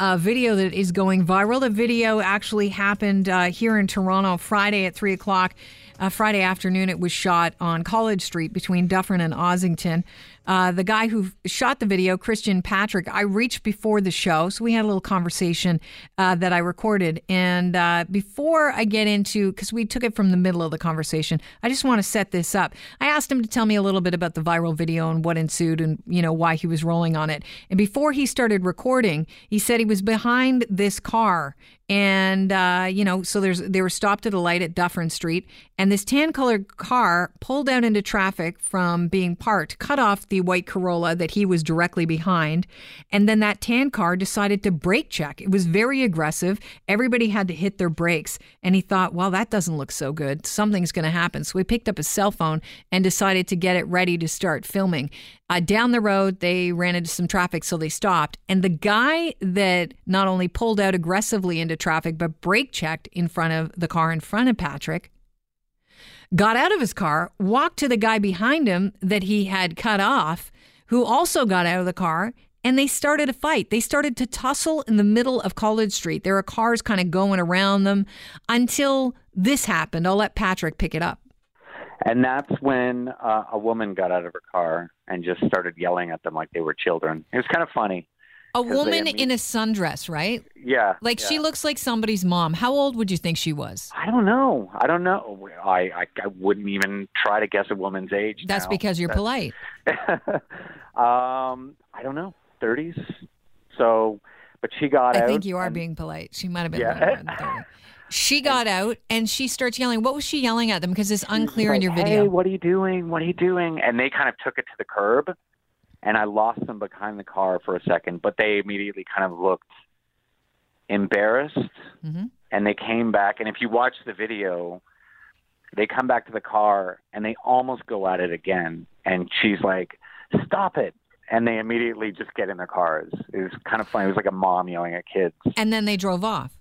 a video that is going viral. The video actually happened uh, here in Toronto Friday at 3 o'clock. Uh, Friday afternoon, it was shot on College Street between Dufferin and Ossington. Uh, the guy who shot the video, Christian Patrick, I reached before the show, so we had a little conversation uh, that I recorded. And uh, before I get into, because we took it from the middle of the conversation, I just want to set this up. I asked him to tell me a little bit about the viral video and what ensued, and you know why he was rolling on it. And before he started recording, he said he was behind this car and uh, you know, so there's they were stopped at a light at Dufferin Street, and this tan colored car pulled out into traffic from being parked, cut off the white Corolla that he was directly behind, and then that tan car decided to brake check. It was very aggressive. Everybody had to hit their brakes, and he thought, well, that doesn't look so good. Something's going to happen. So he picked up his cell phone and decided to get it ready to start filming. Uh, down the road, they ran into some traffic, so they stopped. And the guy that not only pulled out aggressively into traffic, but brake checked in front of the car in front of Patrick, got out of his car, walked to the guy behind him that he had cut off, who also got out of the car, and they started a fight. They started to tussle in the middle of College Street. There were cars kind of going around them until this happened. I'll let Patrick pick it up. And that's when uh, a woman got out of her car and just started yelling at them like they were children. It was kind of funny. A woman in a sundress, right? Yeah. Like yeah. she looks like somebody's mom. How old would you think she was? I don't know. I don't know. I I, I wouldn't even try to guess a woman's age. That's now. because you're That's, polite. um, I don't know, thirties. So, but she got I out. I think you are and- being polite. She might have been Yeah. a little more than 30. She got out and she starts yelling. What was she yelling at them? Because it's unclear in like, your Hey, video. what are you doing? What are you doing? And they kind of took it to the curb, and I lost them behind the car for a second. But they immediately kind of looked embarrassed, Mhm. and they came back. And if you watch the video, they come back to the car and they almost go at it again. And she's like, "Stop it!" And they immediately just get in their cars. It was kind of funny. It was like a mom yelling at kids. And then they drove off.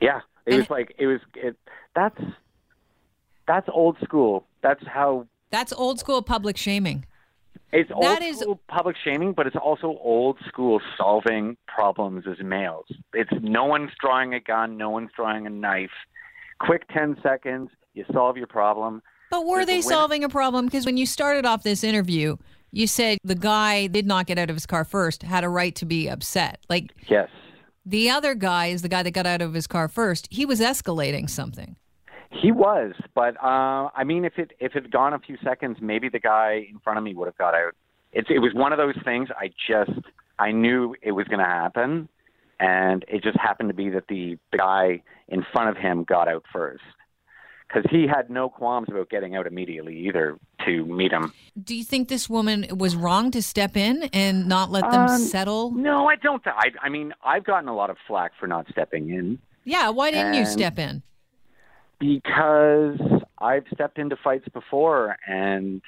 Yeah, it And- was like it was. It, that's that's old school. That's how That's old school public shaming. It's old That is- school public shaming, but it's also old school solving problems as males. It's no one's drawing a gun, no one's drawing a knife. Quick 10 seconds, you solve your problem. But were There's they solving a problem? Because when you started off this interview, you said the guy did not get out of his car first, had a right to be upset. Like Yes. the other guy is the guy that got out of his car first. He was escalating something. He was, but uh, I mean, if it if it had gone a few seconds, maybe the guy in front of me would have got out. It's it was one of those things. I just I knew it was going to happen, and it just happened to be that the, the guy in front of him got out first because he had no qualms about getting out immediately either to meet him. Do you think this woman was wrong to step in and not let them Um, settle? No, I don't. th- I I mean, I've gotten a lot of flack for not stepping in Yeah, why didn't you step in? Because I've stepped into fights before and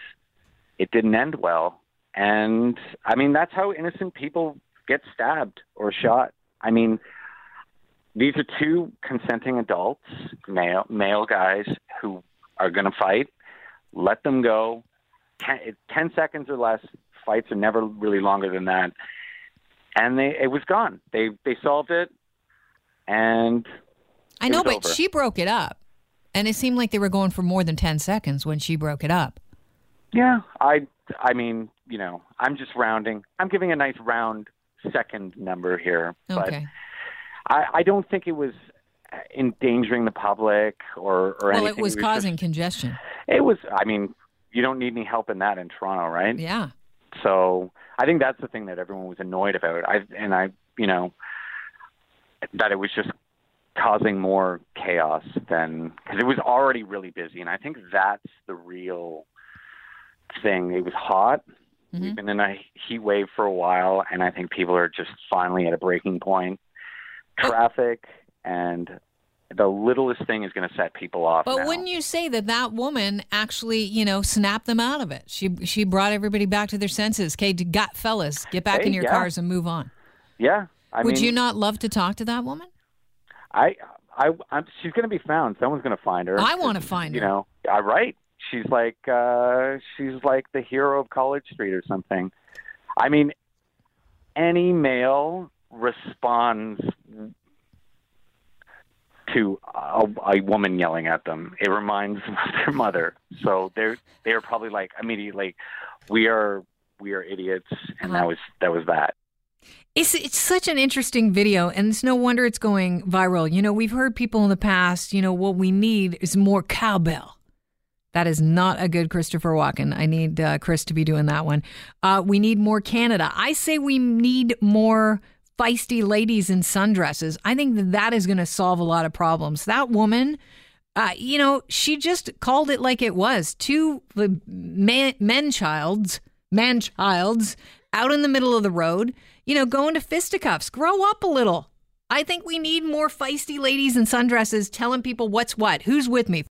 it didn't end well. And I mean, that's how innocent people get stabbed or shot. I mean, these are two consenting adults, male male guys who are going to fight. Let them go. Ten, ten seconds or less. Fights are never really longer than that. And they it was gone. They they solved it, and I know, but over. she broke it up. And it seemed like they were going for more than 10 seconds when she broke it up. Yeah, I I mean, you know, I'm just rounding. I'm giving a nice round second number here, but Okay. I, I don't think it was endangering the public or or Well, anything. it was just- causing congestion. it was. I mean, you don't need any help in that in Toronto, right? Yeah. So I think that's the thing that everyone was annoyed about. I and I, you know, that it was just causing more chaos than because it was already really busy, and I think that's the real thing. It was hot. Mm-hmm. We've been in a heat wave for a while, and I think people are just finally at a breaking point. Traffic and the littlest thing is going to set people off. But now. wouldn't you say that that woman actually, you know, snapped them out of it? She she brought everybody back to their senses. Okay, got fellas, get back Hey, in your yeah. cars and move on. yeah, I Would mean, you not love to talk to that woman? I, I, I'm, she's going to be found. Someone's going to find her. I wanna find You her. You know, I right. She's like, uh, she's like the hero of College Street or something. I mean, any male responds to a, a woman yelling at them. It reminds them of their mother. So they're they're probably like immediately, we are we are idiots, and that was that was that. It's it's such an interesting video, and it's no wonder it's going viral. You know, we've heard people in the past. You know, what we need is more cowbell. That is not a good Christopher Walken. I need uh, Chris to be doing that one. Uh, we need more Canada. I say we need more feisty ladies in sundresses. I think that that is going to solve a lot of problems. That woman, uh, you know, she just called it like it was. Two man, men childs, man childs out in the middle of the road, you know, going to fisticuffs. Grow up a little. I think we need more feisty ladies in sundresses telling people what's what. Who's with me?